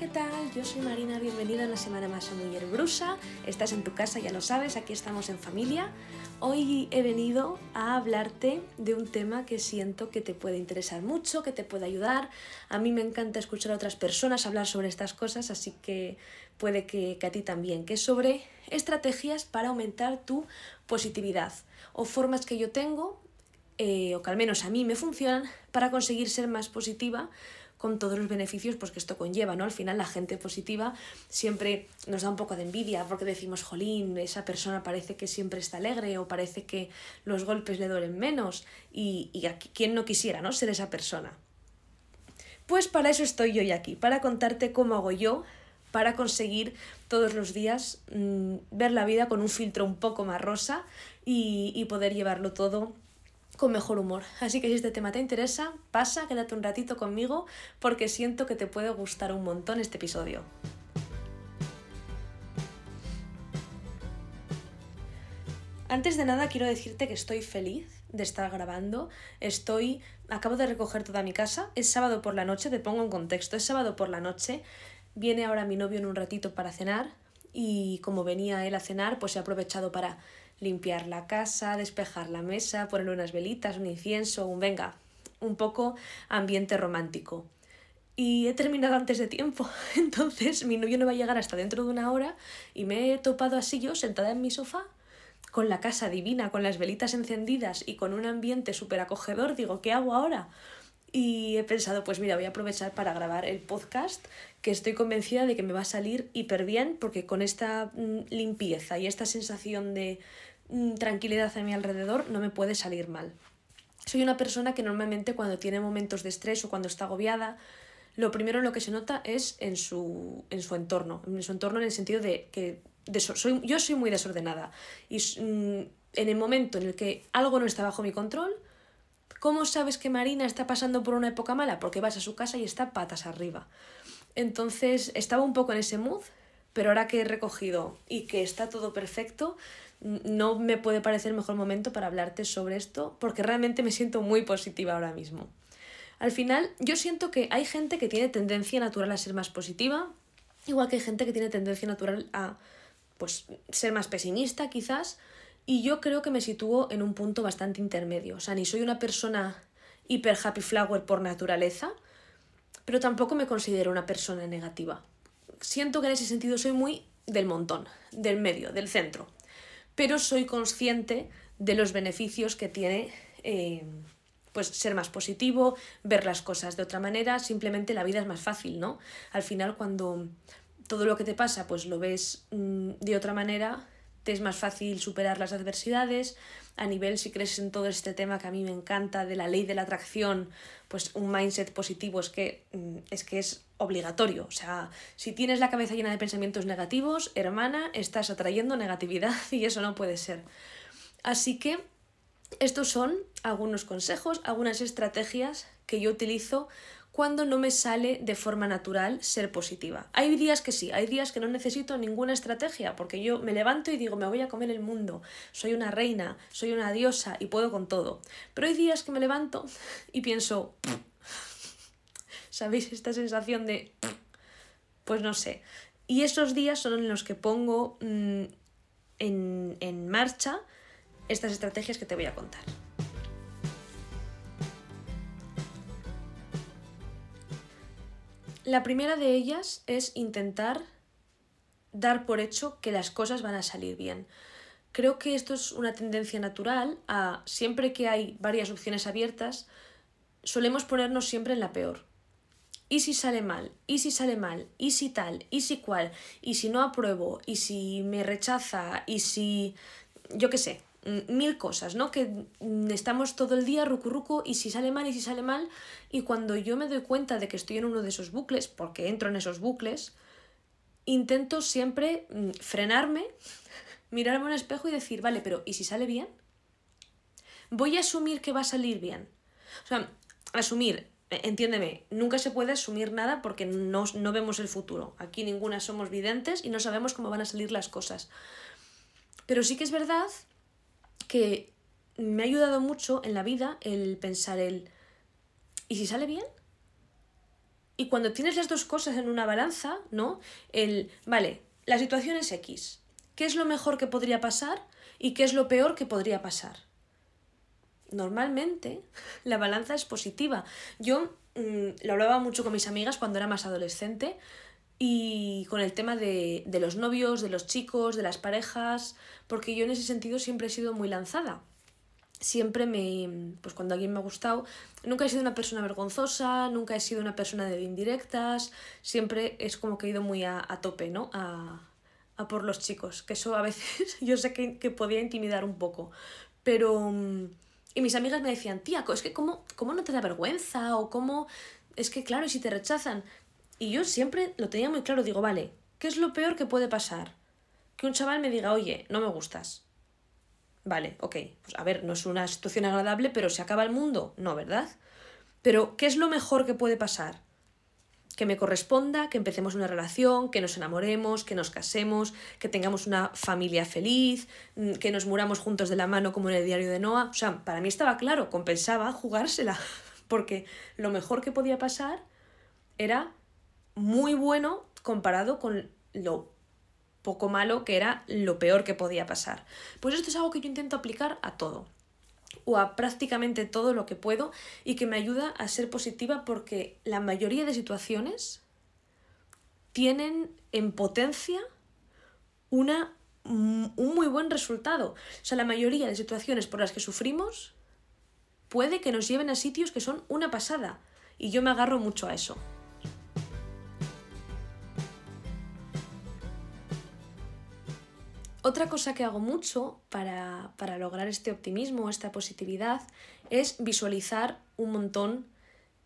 ¿qué tal? Yo soy Marina, bienvenida una semana más a Mujer Brusa. Estás en tu casa, ya lo sabes, aquí estamos en familia. Hoy he venido a hablarte de un tema que siento que te puede interesar mucho, que te puede ayudar. A mí me encanta escuchar a otras personas hablar sobre estas cosas, así que puede que, a ti también, que es sobre estrategias para aumentar tu positividad o formas que yo tengo, eh, o que al menos a mí me funcionan, para conseguir ser más positiva con todos los beneficios pues, que esto conlleva, ¿no? Al final la gente positiva siempre nos da un poco de envidia porque decimos, jolín, esa persona parece que siempre está alegre o parece que los golpes le duelen menos y, y quién no quisiera, ¿no? Ser esa persona. Pues para eso estoy yo hoy aquí, para contarte cómo hago yo para conseguir todos los días mmm, ver la vida con un filtro un poco más rosa y, y poder llevarlo todo con mejor humor. Así que si este tema te interesa, pasa, quédate un ratito conmigo porque siento que te puede gustar un montón este episodio. Antes de nada quiero decirte que estoy feliz de estar grabando. Estoy acabo de recoger toda mi casa. Es sábado por la noche, te pongo en contexto. Es sábado por la noche. Viene ahora mi novio en un ratito para cenar y como venía él a cenar, pues he aprovechado para limpiar la casa, despejar la mesa, poner unas velitas, un incienso, un venga, un poco ambiente romántico. Y he terminado antes de tiempo, entonces mi novio no va a llegar hasta dentro de una hora y me he topado así yo sentada en mi sofá con la casa divina, con las velitas encendidas y con un ambiente súper acogedor. Digo, ¿qué hago ahora? Y he pensado, pues mira, voy a aprovechar para grabar el podcast, que estoy convencida de que me va a salir hiper bien, porque con esta mm, limpieza y esta sensación de tranquilidad a mi alrededor, no me puede salir mal. Soy una persona que normalmente cuando tiene momentos de estrés o cuando está agobiada, lo primero en lo que se nota es en su, en su entorno, en su entorno en el sentido de que soy, yo soy muy desordenada y mm, en el momento en el que algo no está bajo mi control, ¿cómo sabes que Marina está pasando por una época mala? Porque vas a su casa y está patas arriba. Entonces estaba un poco en ese mood, pero ahora que he recogido y que está todo perfecto, no me puede parecer mejor momento para hablarte sobre esto porque realmente me siento muy positiva ahora mismo. Al final, yo siento que hay gente que tiene tendencia natural a ser más positiva, igual que hay gente que tiene tendencia natural a pues ser más pesimista quizás, y yo creo que me sitúo en un punto bastante intermedio, o sea, ni soy una persona hiper happy flower por naturaleza, pero tampoco me considero una persona negativa. Siento que en ese sentido soy muy del montón, del medio, del centro pero soy consciente de los beneficios que tiene eh, pues ser más positivo, ver las cosas de otra manera, simplemente la vida es más fácil, ¿no? Al final cuando todo lo que te pasa pues lo ves mm, de otra manera, te es más fácil superar las adversidades. A nivel, si crees en todo este tema que a mí me encanta, de la ley de la atracción, pues un mindset positivo es que mm, es, que es obligatorio. O sea, si tienes la cabeza llena de pensamientos negativos, hermana, estás atrayendo negatividad y eso no puede ser. Así que estos son algunos consejos, algunas estrategias que yo utilizo cuando no me sale de forma natural ser positiva. Hay días que sí, hay días que no necesito ninguna estrategia, porque yo me levanto y digo, me voy a comer el mundo, soy una reina, soy una diosa y puedo con todo. Pero hay días que me levanto y pienso, ¿sabéis esta sensación de, pues no sé? Y esos días son en los que pongo mm, en, en marcha estas estrategias que te voy a contar. La primera de ellas es intentar dar por hecho que las cosas van a salir bien. Creo que esto es una tendencia natural a siempre que hay varias opciones abiertas, solemos ponernos siempre en la peor. ¿Y si sale mal? ¿Y si sale mal? ¿Y si tal? ¿Y si cual? ¿Y si no apruebo? ¿Y si me rechaza? ¿Y si... yo qué sé? Mil cosas, ¿no? Que estamos todo el día rucurruco y si sale mal y si sale mal y cuando yo me doy cuenta de que estoy en uno de esos bucles, porque entro en esos bucles, intento siempre mm, frenarme, mirarme un espejo y decir, vale, pero ¿y si sale bien? Voy a asumir que va a salir bien. O sea, asumir, e, entiéndeme, nunca se puede asumir nada porque no, no vemos el futuro. Aquí ninguna somos videntes y no sabemos cómo van a salir las cosas. Pero sí que es verdad que me ha ayudado mucho en la vida el pensar el ¿y si sale bien? Y cuando tienes las dos cosas en una balanza, ¿no? El, vale, la situación es X. ¿Qué es lo mejor que podría pasar y qué es lo peor que podría pasar? Normalmente la balanza es positiva. Yo mm, lo hablaba mucho con mis amigas cuando era más adolescente y con el tema de, de los novios, de los chicos, de las parejas, porque yo en ese sentido siempre he sido muy lanzada siempre me, pues cuando alguien me ha gustado, nunca he sido una persona vergonzosa, nunca he sido una persona de indirectas, siempre es como que he ido muy a, tope, ¿no? A, a, por los chicos, que eso a veces yo sé que, que podía intimidar un poco, pero... Y mis amigas me decían, tía, es que cómo, cómo no te da vergüenza o cómo... Es que claro, si te rechazan. Y yo siempre lo tenía muy claro, digo, vale, ¿qué es lo peor que puede pasar? Que un chaval me diga, oye, no me gustas Vale, ok, pues a ver, no es una situación agradable, pero ¿se acaba el mundo? No, ¿verdad? Pero, ¿qué es lo mejor que puede pasar? Que me corresponda, que empecemos una relación, que nos enamoremos, que nos casemos, que tengamos una familia feliz, mm, que nos muramos juntos de la mano como en el diario de Noah. O sea, para mí estaba claro, compensaba jugársela, porque lo mejor que podía pasar era muy bueno comparado con lo poco malo que era lo peor que podía pasar. Pues esto es algo que yo intento aplicar a todo o a prácticamente todo lo que puedo y que me ayuda a ser positiva porque la mayoría de situaciones tienen en potencia una, un muy buen resultado. O sea, la mayoría de situaciones por las que sufrimos puede que nos lleven a sitios que son una pasada y yo me agarro mucho a eso. Otra cosa que hago mucho para, lograr este optimismo, esta positividad, es visualizar un montón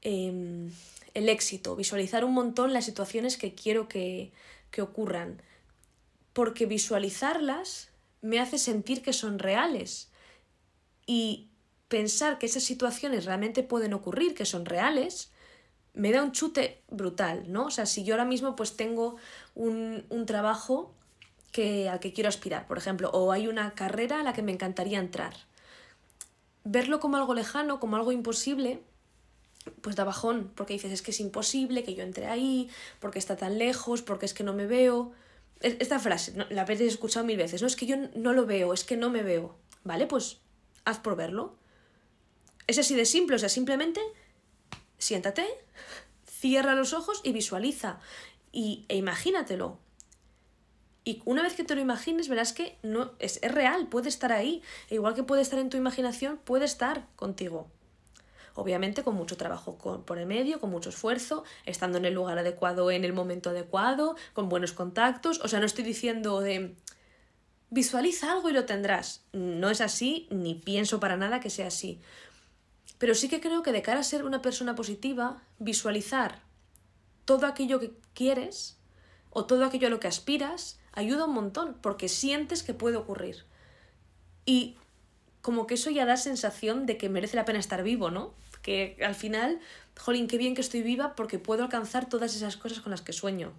em, el éxito, visualizar un montón las situaciones que quiero que, que ocurran. Porque visualizarlas me hace sentir que son reales. Y pensar que esas situaciones realmente pueden ocurrir, que son reales, me da un chute brutal, ¿no? O sea, si yo ahora mismo pues tengo un, un trabajo que, al que quiero aspirar, por ejemplo, o hay una carrera a la que me encantaría entrar. Verlo como algo lejano, como algo imposible, pues da bajón, porque dices, es que es imposible que yo entre ahí, porque está tan lejos, porque es que no me veo. Esta frase, la habéis escuchado mil veces, no es que yo no lo veo, es que no me veo. ¿Vale? Pues haz por verlo. Es así de simple, o sea, simplemente siéntate, cierra los ojos y visualiza. Y, e imagínatelo. Y una vez que te lo imagines, verás que no, es, real, puede estar ahí. E igual que puede estar en tu imaginación, puede estar contigo. Obviamente con mucho trabajo por el medio, con mucho esfuerzo, estando en el lugar adecuado, en el momento adecuado, con buenos contactos. O sea, no estoy diciendo de visualiza algo y lo tendrás. No es así, ni pienso para nada que sea así. Pero sí que creo que de cara a ser una persona positiva, visualizar todo aquello que quieres o todo aquello a lo que aspiras ayuda un montón porque sientes que puede ocurrir. Y como que eso ya da sensación de que merece la pena estar vivo, ¿no? Que al final, jolín, qué bien que estoy viva porque puedo alcanzar todas esas cosas con las que sueño.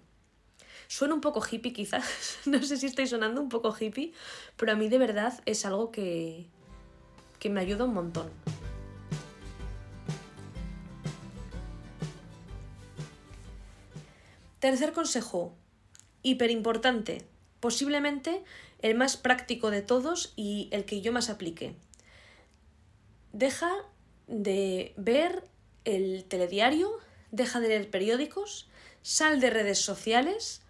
Suena un poco hippie quizás, no sé si estoy sonando un poco hippie, pero a mí de verdad es algo que, que me ayuda un montón. Tercer consejo, hiper importante, posiblemente el más práctico de todos y el que yo más aplique. Deja de ver el telediario, deja de leer periódicos, sal de redes sociales,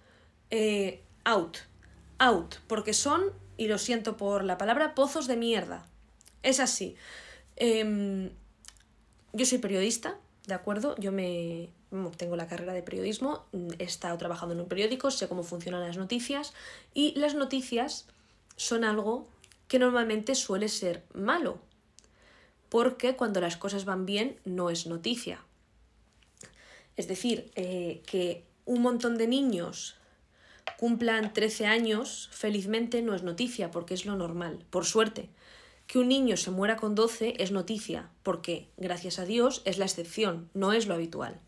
eh, out, out, porque son, y lo siento por la palabra, pozos de mierda. Es así. Em, yo soy periodista, ¿de acuerdo? Yo me, tengo la carrera de periodismo, mm, he estado trabajando en un periódico, sé cómo funcionan las noticias y las noticias son algo que normalmente suele ser malo, porque cuando las cosas van bien no es noticia. Es decir, eh, que un montón de niños cumplan 13 años felizmente no es noticia, porque es lo normal, por suerte. Que un niño se muera con 12 es noticia, porque, gracias a Dios, es la excepción, no es lo habitual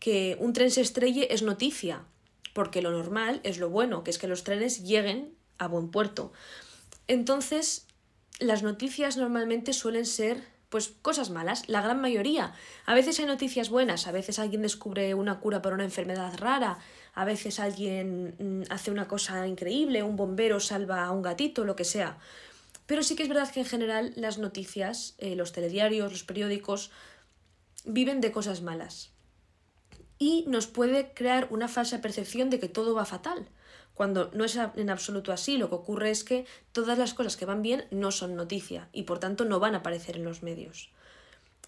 que un tren se estrelle es noticia, porque lo normal es lo bueno, que es que los trenes lleguen a buen puerto. Entonces, las noticias normalmente suelen ser Pues cosas malas, la gran mayoría. A veces hay noticias buenas, a veces alguien descubre una cura para una enfermedad rara, a veces alguien mm, hace una cosa increíble, un bombero salva a un gatito, lo que sea. Pero sí que es verdad que en general las noticias, eh, los telediarios, los periódicos, viven de cosas malas. Y nos puede crear una falsa percepción de que todo va fatal cuando no es en absoluto así, lo que ocurre es que todas las cosas que van bien no son noticia y por tanto no van a aparecer en los medios.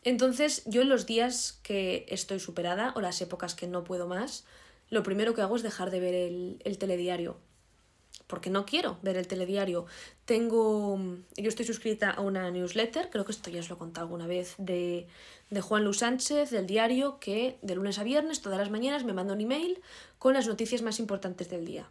Entonces, yo en los días que estoy superada o las épocas que no puedo más, lo primero que hago es dejar de ver el, telediario. Porque no quiero ver el telediario. Tengo. Yo estoy suscrita a una newsletter, creo que esto ya os lo he contado alguna vez, de, de Juan Luis Sánchez, del diario, que de lunes a viernes, todas las mañanas, me manda un email con las noticias más importantes del día.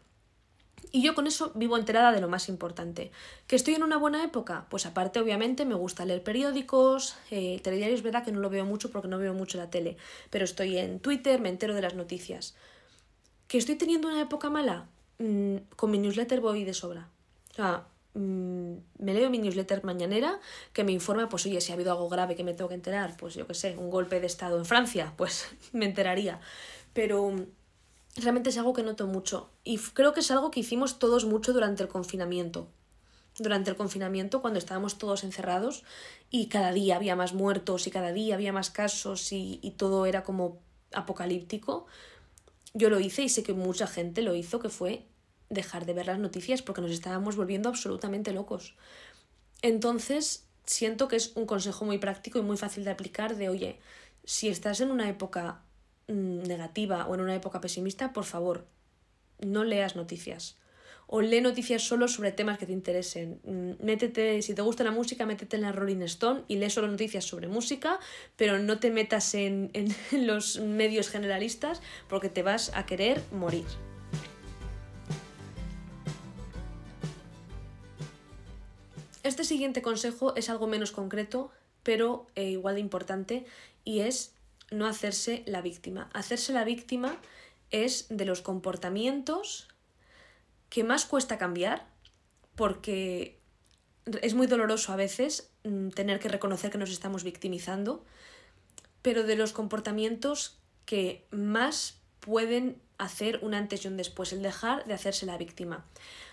Y yo con eso vivo enterada de lo más importante. ¿Que estoy en una buena época? Pues aparte, obviamente, me gusta leer periódicos, eh, telediarios es verdad que no lo veo mucho porque no veo mucho la tele, pero estoy en Twitter, me entero de las noticias. ¿Que estoy teniendo una época mala? Mm, con mi newsletter voy de sobra. O sea, mm, me leo mi newsletter mañanera que me informa, pues oye, si ha habido algo grave que me tengo que enterar, pues yo qué sé, un golpe de Estado en Francia, pues me enteraría. Pero realmente es algo que noto mucho. Y creo que es algo que hicimos todos mucho durante el confinamiento. Durante el confinamiento, cuando estábamos todos encerrados y cada día había más muertos y cada día había más casos y todo era como apocalíptico, yo lo hice y sé que mucha gente lo hizo, que fue dejar de ver las noticias porque nos estábamos volviendo absolutamente locos. Entonces, siento que es un consejo muy práctico y muy fácil de aplicar de, oye, si estás en una época Mm, negativa o en una época pesimista, por favor, no leas noticias. O lee noticias solo sobre temas que te interesen. Mm, métete, si te gusta la música, métete en la Rolling Stone y lee solo noticias sobre música, pero no te metas en, en los medios generalistas porque te vas a querer morir. Este siguiente consejo es algo menos concreto, pero eh, igual de importante, y es no hacerse la víctima. Hacerse la víctima es de los comportamientos que más cuesta cambiar porque es muy doloroso a veces mm, tener que reconocer que nos estamos victimizando, pero de los comportamientos que más pueden hacer un antes y un después, el dejar de hacerse la víctima.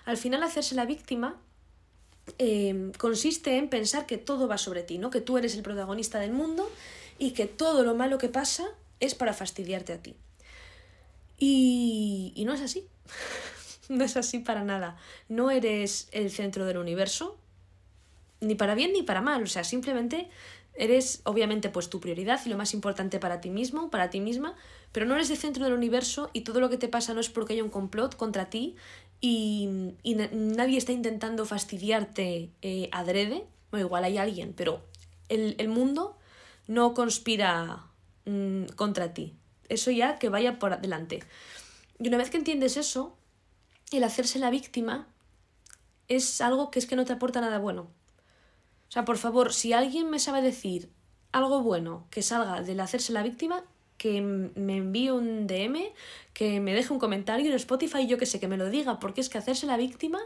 Al final hacerse la víctima eh, consiste en pensar que todo va sobre ti, ¿no? que tú eres el protagonista del mundo y que todo lo malo que pasa es para fastidiarte a ti. Y, y no es así. no es así para nada. No eres el centro del universo, ni para bien ni para mal. O sea, simplemente eres obviamente pues tu prioridad y lo más importante para ti mismo, para ti misma, pero no eres el centro del universo y todo lo que te pasa no es porque haya un complot contra ti y, y nadie está intentando fastidiarte eh, adrede. Bueno, igual hay alguien, pero el, el mundo no conspira mm, contra ti. Eso ya que vaya por adelante. Y una vez que entiendes eso, el hacerse la víctima es algo que es que no te aporta nada bueno. O sea, por favor, si alguien me sabe decir algo bueno que salga del hacerse la víctima, que me envíe un DM, que me deje un comentario en Spotify, yo que sé, que me lo diga, porque es que hacerse la víctima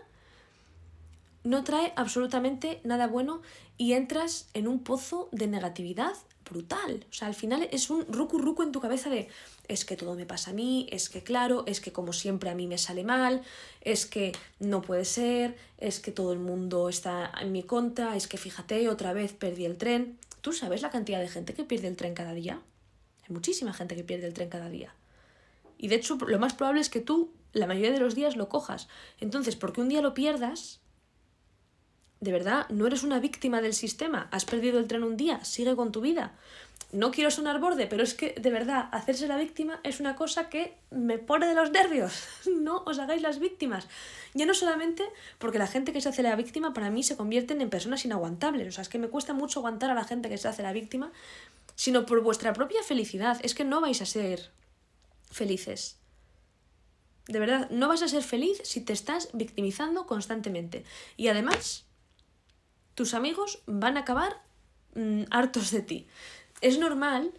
no trae absolutamente nada bueno y entras en un pozo de negatividad brutal. O sea, al final es un rucu rucu en tu cabeza de es que todo me pasa a mí, es que claro, es que como siempre a mí me sale mal, es que no puede ser, es que todo el mundo está en mi contra, es que fíjate, otra vez perdí el tren. ¿Tú sabes la cantidad de gente que pierde el tren cada día? Hay muchísima gente que pierde el tren cada día. Y de hecho, lo más probable es que tú la mayoría de los días lo cojas. Entonces, porque un día lo pierdas, de verdad, no eres una víctima del sistema, has perdido el tren un día, sigue con tu vida. No quiero sonar borde, pero es que de verdad, hacerse la víctima es una cosa que me pone de los nervios. No os hagáis las víctimas. Ya no solamente porque la gente que se hace la víctima para mí se convierten en personas inaguantables. O sea, es que me cuesta mucho aguantar a la gente que se hace la víctima, sino por vuestra propia felicidad. Es que no vais a ser felices. De verdad, no vas a ser feliz si te estás victimizando constantemente. Y además, tus amigos van a acabar mm, hartos de ti. Es normal,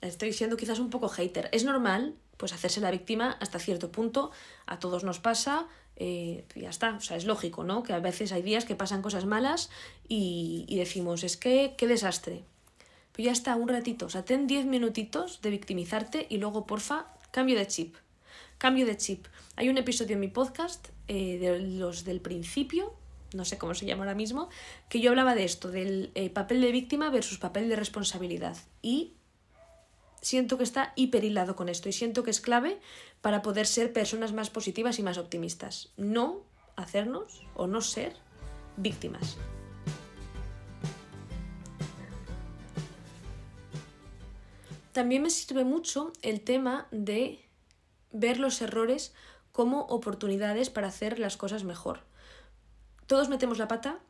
estoy siendo quizás un poco hater, es normal pues hacerse la víctima hasta cierto punto, a todos nos pasa, eh, ya está, o sea, es lógico, ¿no? Que a veces hay días que pasan cosas malas y, y decimos, es que, qué desastre, Pero ya está, un ratito. O sea, ten 10 minutitos de victimizarte y luego, porfa, cambio de chip. Cambio de chip. Hay un episodio en mi podcast eh, de los del principio, no sé cómo se llama ahora mismo, que yo hablaba de esto, del eh, papel de víctima versus papel de responsabilidad. Y siento que está hiperhilado con esto y siento que es clave para poder ser personas más positivas y más optimistas. No hacernos o no ser víctimas. También me sirve mucho el tema de ver los errores como oportunidades para hacer las cosas mejor. Todos metemos la pata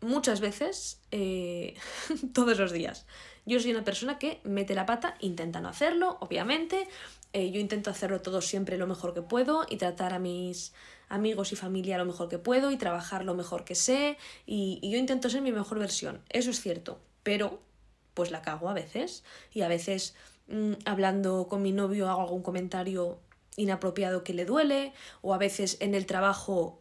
muchas veces, eh, todos los días. Yo soy una persona que mete la pata, intenta no hacerlo, obviamente. Eh, yo intento hacerlo todo siempre lo mejor que puedo y tratar a mis amigos y familia lo mejor que puedo y trabajar lo mejor que sé y, y yo intento ser mi mejor versión. Eso es cierto, pero pues la cago a veces y a veces mm, hablando con mi novio hago algún comentario inapropiado que le duele o a veces en el trabajo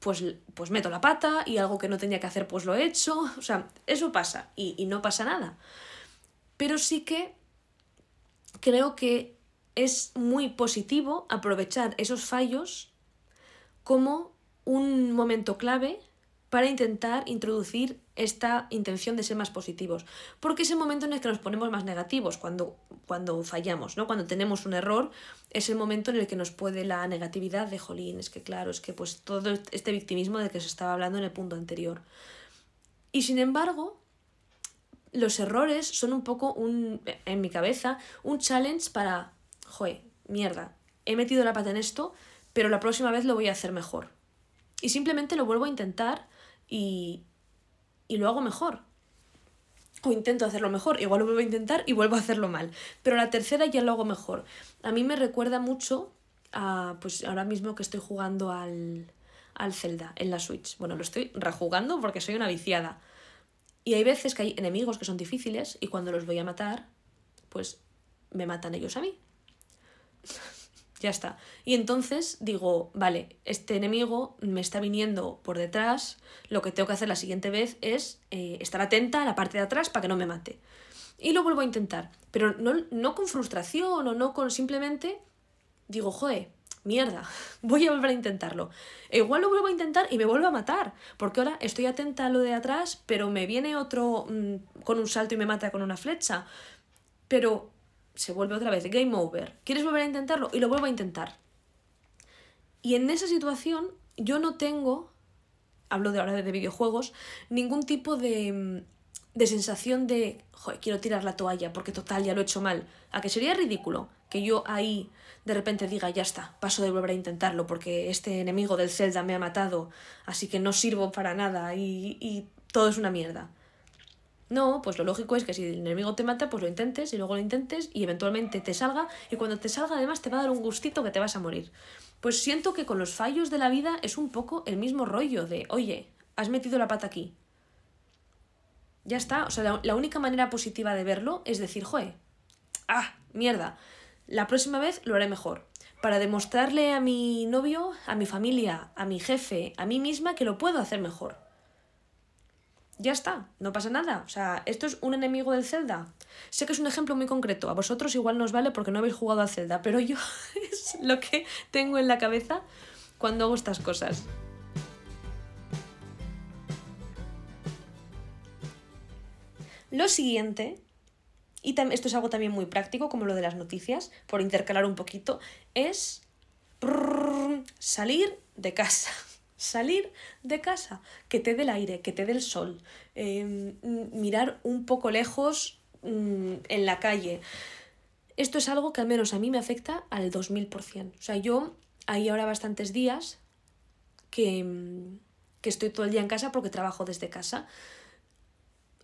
pues, pues meto la pata y algo que no tenía que hacer pues lo he hecho. O sea, eso pasa y, y no pasa nada. Pero sí que creo que es muy positivo aprovechar esos fallos como un momento clave para intentar introducir esta intención de ser más positivos. Porque es el momento en el que nos ponemos más negativos, cuando, cuando fallamos, ¿no? Cuando tenemos un error, es el momento en el que nos puede la negatividad de jolín, es que claro, es que pues todo este victimismo de que se estaba hablando en el punto anterior. Y sin embargo, los errores son un poco un, en mi cabeza, un challenge para, joder, mierda, he metido la pata en esto, pero la próxima vez lo voy a hacer mejor. Y simplemente lo vuelvo a intentar y, y lo hago mejor. O intento hacerlo mejor, igual lo vuelvo a intentar y vuelvo a hacerlo mal. Pero la tercera ya lo hago mejor. A mí me recuerda mucho a, pues ahora mismo que estoy jugando al, al Zelda en la Switch. Bueno, lo estoy rejugando porque soy una viciada. Y hay veces que hay enemigos que son difíciles y cuando los voy a matar, pues me matan ellos a mí. Ya está. Y entonces digo, vale, este enemigo me está viniendo por detrás, lo que tengo que hacer la siguiente vez es eh, estar atenta a la parte de atrás para que no me mate. Y lo vuelvo a intentar, pero no, no con frustración o no con simplemente digo, joder, mierda, voy a volver a intentarlo. E igual lo vuelvo a intentar y me vuelvo a matar, porque ahora estoy atenta a lo de atrás, pero me viene otro mm, con un salto y me mata con una flecha. Pero se vuelve otra vez, game over. ¿Quieres volver a intentarlo? Y lo vuelvo a intentar. Y en esa situación yo no tengo, hablo de ahora de videojuegos, ningún tipo de, de sensación de, joder, quiero tirar la toalla porque total ya lo he hecho mal. A que sería ridículo que yo ahí de repente diga, ya está, paso de volver a intentarlo porque este enemigo del Zelda me ha matado, así que no sirvo para nada y, y todo es una mierda. No, pues lo lógico es que si el enemigo te mata, pues lo intentes y luego lo intentes y eventualmente te salga y cuando te salga además te va a dar un gustito que te vas a morir. Pues siento que con los fallos de la vida es un poco el mismo rollo de, oye, has metido la pata aquí. Ya está, o sea, la, única manera positiva de verlo es decir, joe, ah, mierda, la próxima vez lo haré mejor. Para demostrarle a mi novio, a mi familia, a mi jefe, a mí misma que lo puedo hacer mejor ya está, no pasa nada. O sea, esto es un enemigo del Zelda. Sé que es un ejemplo muy concreto, a vosotros igual nos vale porque no habéis jugado al Zelda, pero yo es lo que tengo en la cabeza cuando hago estas cosas. Lo siguiente, y esto es algo también muy práctico, como lo de las noticias, por intercalar un poquito, es salir de casa salir de casa, que te dé el aire, que te dé el sol, em, mirar un poco lejos mm, en la calle. Esto es algo que al menos a mí me afecta al 2000%. O sea, yo hay ahora bastantes días que, mm, que estoy todo el día en casa porque trabajo desde casa.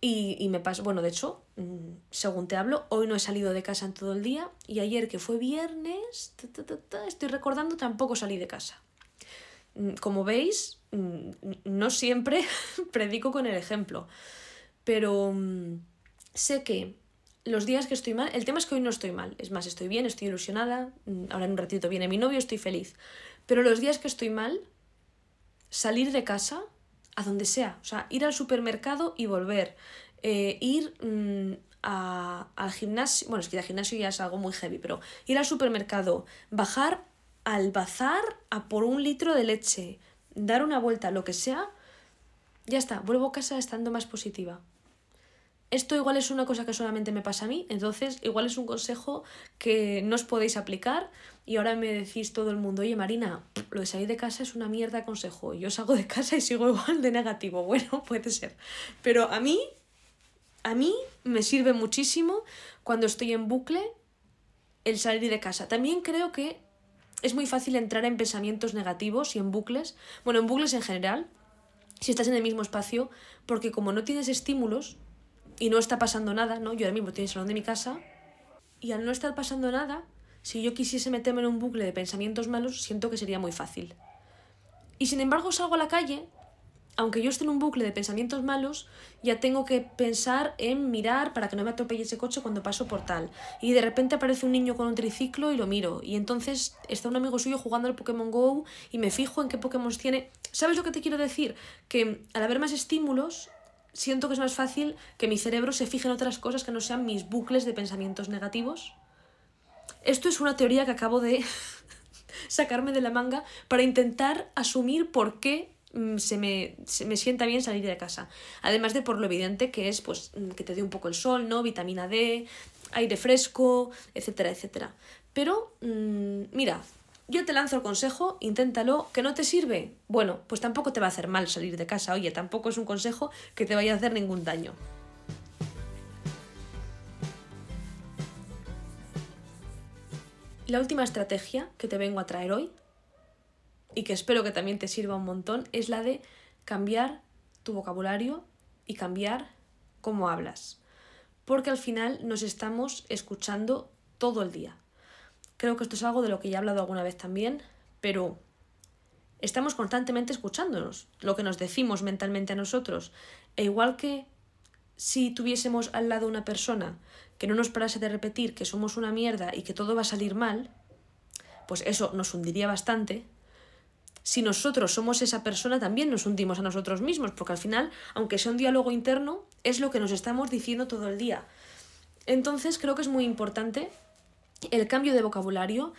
Y, y, me paso, bueno, de hecho, mm, según te hablo, hoy no he salido de casa en todo el día y ayer que fue viernes, estoy recordando, tampoco salí de casa. Mm, como veis, mm, no siempre predico con el ejemplo, pero mm, sé que los días que estoy mal, el tema es que hoy no estoy mal, es más, estoy bien, estoy ilusionada, ahora en un ratito viene mi novio, estoy feliz, pero los días que estoy mal, salir de casa, a donde sea, o sea, ir al supermercado y volver, eh, ir mm, al gimnasio, bueno, es que ir al gimnasio ya es algo muy heavy, pero ir al supermercado, bajar al bazar a por un litro de leche, dar una vuelta, lo que sea, ya está, vuelvo a casa estando más positiva. Esto igual es una cosa que solamente me pasa a mí, entonces igual es un consejo que no os podéis aplicar y ahora me decís todo el mundo, oye Marina, lo de salir de casa es una mierda consejo, yo salgo de casa y sigo igual de negativo, bueno, puede ser, pero a mí, a mí me sirve muchísimo cuando estoy en bucle el salir de casa. También creo que es muy fácil entrar en pensamientos negativos y en bucles, bueno, en bucles en general, si estás en el mismo espacio, porque como no tienes estímulos, y no está pasando nada, ¿no? Yo ahora mismo estoy en el salón de mi casa y al no estar pasando nada, si yo quisiese meterme en un bucle de pensamientos malos, siento que sería muy fácil. Y sin embargo salgo a la calle, aunque yo esté en un bucle de pensamientos malos, ya tengo que pensar en mirar para que no me atropelle ese coche cuando paso por tal. Y de repente aparece un niño con un triciclo y lo miro. Y entonces está un amigo suyo jugando al Pokémon Go y me fijo en qué Pokémon tiene. ¿Sabes lo que te quiero decir? Que al haber más estímulos, siento que es más fácil que mi cerebro se fije en otras cosas que no sean mis bucles de pensamientos negativos. Esto es una teoría que acabo de sacarme de la manga para intentar asumir por qué se me, se me, sienta bien salir de casa. Además de por lo evidente que es pues, mm, que te dé un poco el sol, ¿no? Vitamina D, aire fresco, etcétera, etcétera. Pero, mmm, mira, yo te lanzo el consejo, inténtalo, que no te sirve. Bueno, pues tampoco te va a hacer mal salir de casa, oye, tampoco es un consejo que te vaya a hacer ningún daño. La última estrategia que te vengo a traer hoy, y que espero que también te sirva un montón, es la de cambiar tu vocabulario y cambiar cómo hablas. Porque al final nos estamos escuchando todo el día. Creo que esto es algo de lo que ya he hablado alguna vez también, pero estamos constantemente escuchándonos, lo que nos decimos mentalmente a nosotros. E igual que si tuviésemos al lado una persona que no nos parase de repetir que somos una mierda y que todo va a salir mal, pues eso nos hundiría bastante. Si nosotros somos esa persona, también nos hundimos a nosotros mismos, porque al final, aunque sea un diálogo interno, es lo que nos estamos diciendo todo el día. Entonces creo que es muy importante el cambio de vocabulario,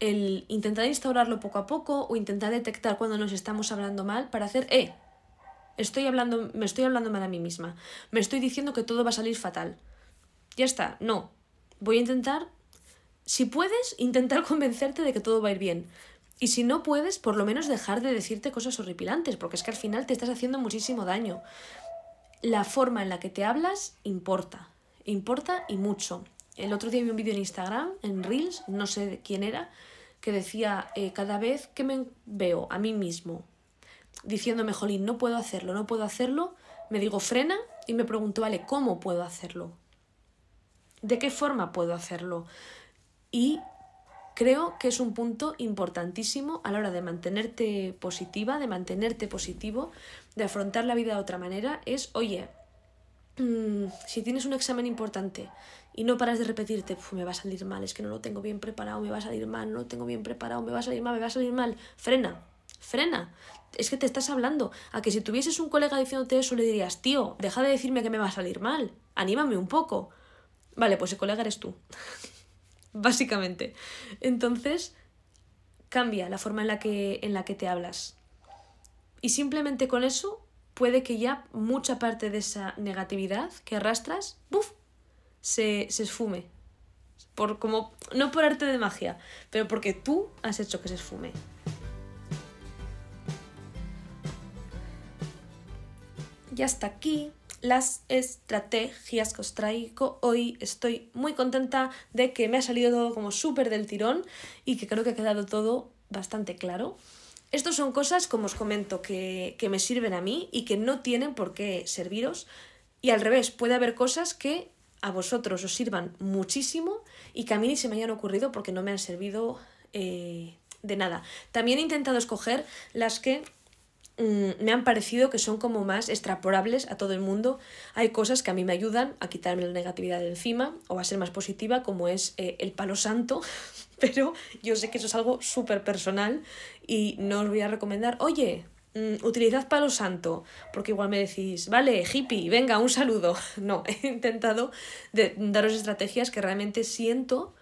el intentar instaurarlo poco a poco o intentar detectar cuando nos estamos hablando mal para hacer, eh, estoy hablando, me estoy hablando mal a mí misma, me estoy diciendo que todo va a salir fatal. Ya está, no. Voy a intentar, si puedes, intentar convencerte de que todo va a ir bien. Y si no puedes, por lo menos dejar de decirte cosas horripilantes, porque es que al final te estás haciendo muchísimo daño. La forma en la que te hablas importa, importa y mucho. El otro día vi un vídeo en Instagram, en Reels, no sé quién era, que decía, eh, cada vez que me veo a mí mismo diciéndome, jolín, no puedo hacerlo, no puedo hacerlo, me digo, frena y me pregunto, vale, ¿cómo puedo hacerlo? ¿De qué forma puedo hacerlo? Y creo que es un punto importantísimo a la hora de mantenerte positiva, de mantenerte positivo, de afrontar la vida de otra manera, es, oye, mm, si tienes un examen importante y no paras de repetirte, me va a salir mal, es que no lo tengo bien preparado, me va a salir mal, no lo tengo bien preparado, me va a salir mal, me va a salir mal. Frena, frena. Es que te estás hablando. A que si tuvieses un colega diciéndote eso, le dirías, tío, deja de decirme que me va a salir mal, anímame un poco. Vale, pues el colega eres tú. Básicamente. Entonces, cambia la forma en la que, en la que te hablas. Y simplemente con eso puede que ya mucha parte de esa negatividad que arrastras, ¡buf! se, se esfume. Por, como, no por arte de magia, pero porque tú has hecho que se esfume. Y hasta aquí las estrategias que os traigo hoy. Estoy muy contenta de que me ha salido todo como súper del tirón y que creo que ha quedado todo bastante claro. Estas son cosas, como os comento, que, que me sirven a mí y que no tienen por qué serviros. Y al revés, puede haber cosas que a vosotros os sirvan muchísimo y que a mí ni se me hayan ocurrido porque no me han servido eh, de nada. También he intentado escoger las que mm, me han parecido que son como más extrapolables a todo el mundo. Hay cosas que a mí me ayudan a quitarme la negatividad de encima o a ser más positiva, como es eh, el palo santo, pero yo sé que eso es algo súper personal y no os voy a recomendar, oye, mm, utilizad palo santo, porque igual me decís, vale, hippie, venga, un saludo. No, he intentado daros estrategias que realmente siento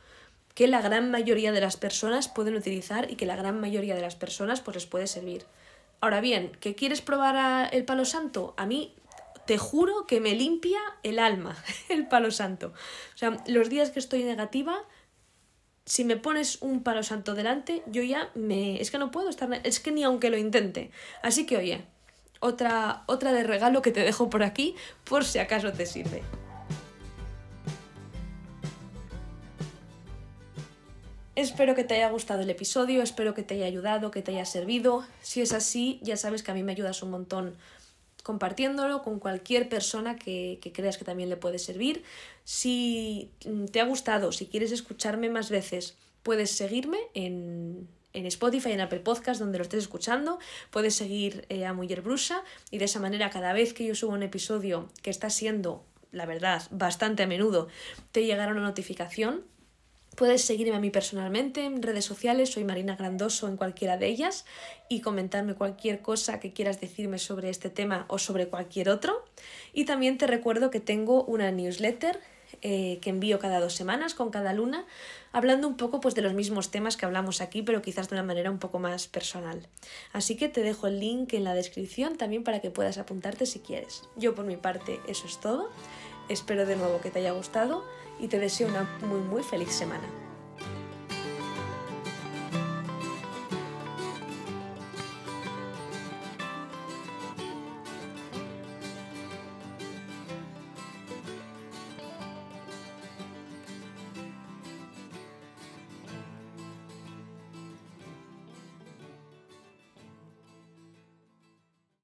que la gran mayoría de las personas pueden utilizar y que la gran mayoría de las personas pues les puede servir. Ahora bien, ¿que quieres probar el palo santo? A mí te juro que me limpia el alma el palo santo. O sea, los días que estoy negativa, si me pones un palo santo delante, yo ya me... Es que no puedo estar... Es que ni aunque lo intente. Así que oye, otra, otra de regalo que te dejo por aquí por si acaso te sirve. Espero que te haya gustado el episodio, espero que te haya ayudado, que te haya servido. Si es así, ya sabes que a mí me ayudas un montón compartiéndolo con cualquier persona que, creas que también le puede servir. Si te ha gustado, si quieres escucharme más veces, puedes seguirme en, en Spotify, en Apple Podcast, donde lo estés escuchando. Puedes seguir eh, a Mujer Brusa y de esa manera cada vez que yo subo un episodio que está siendo, la verdad, bastante a menudo, te llegará una notificación Puedes seguirme a mí personalmente en redes sociales, soy Marina Grandoso en cualquiera de ellas y comentarme cualquier cosa que quieras decirme sobre este tema o sobre cualquier otro. Y también te recuerdo que tengo una newsletter eh, que envío cada dos semanas con cada luna, hablando un poco pues, de los mismos temas que hablamos aquí, pero quizás de una manera un poco más personal. Así que te dejo el link en la descripción también para que puedas apuntarte si quieres. Yo por mi parte eso es todo. Espero de nuevo que te haya gustado y te deseo una muy muy feliz semana.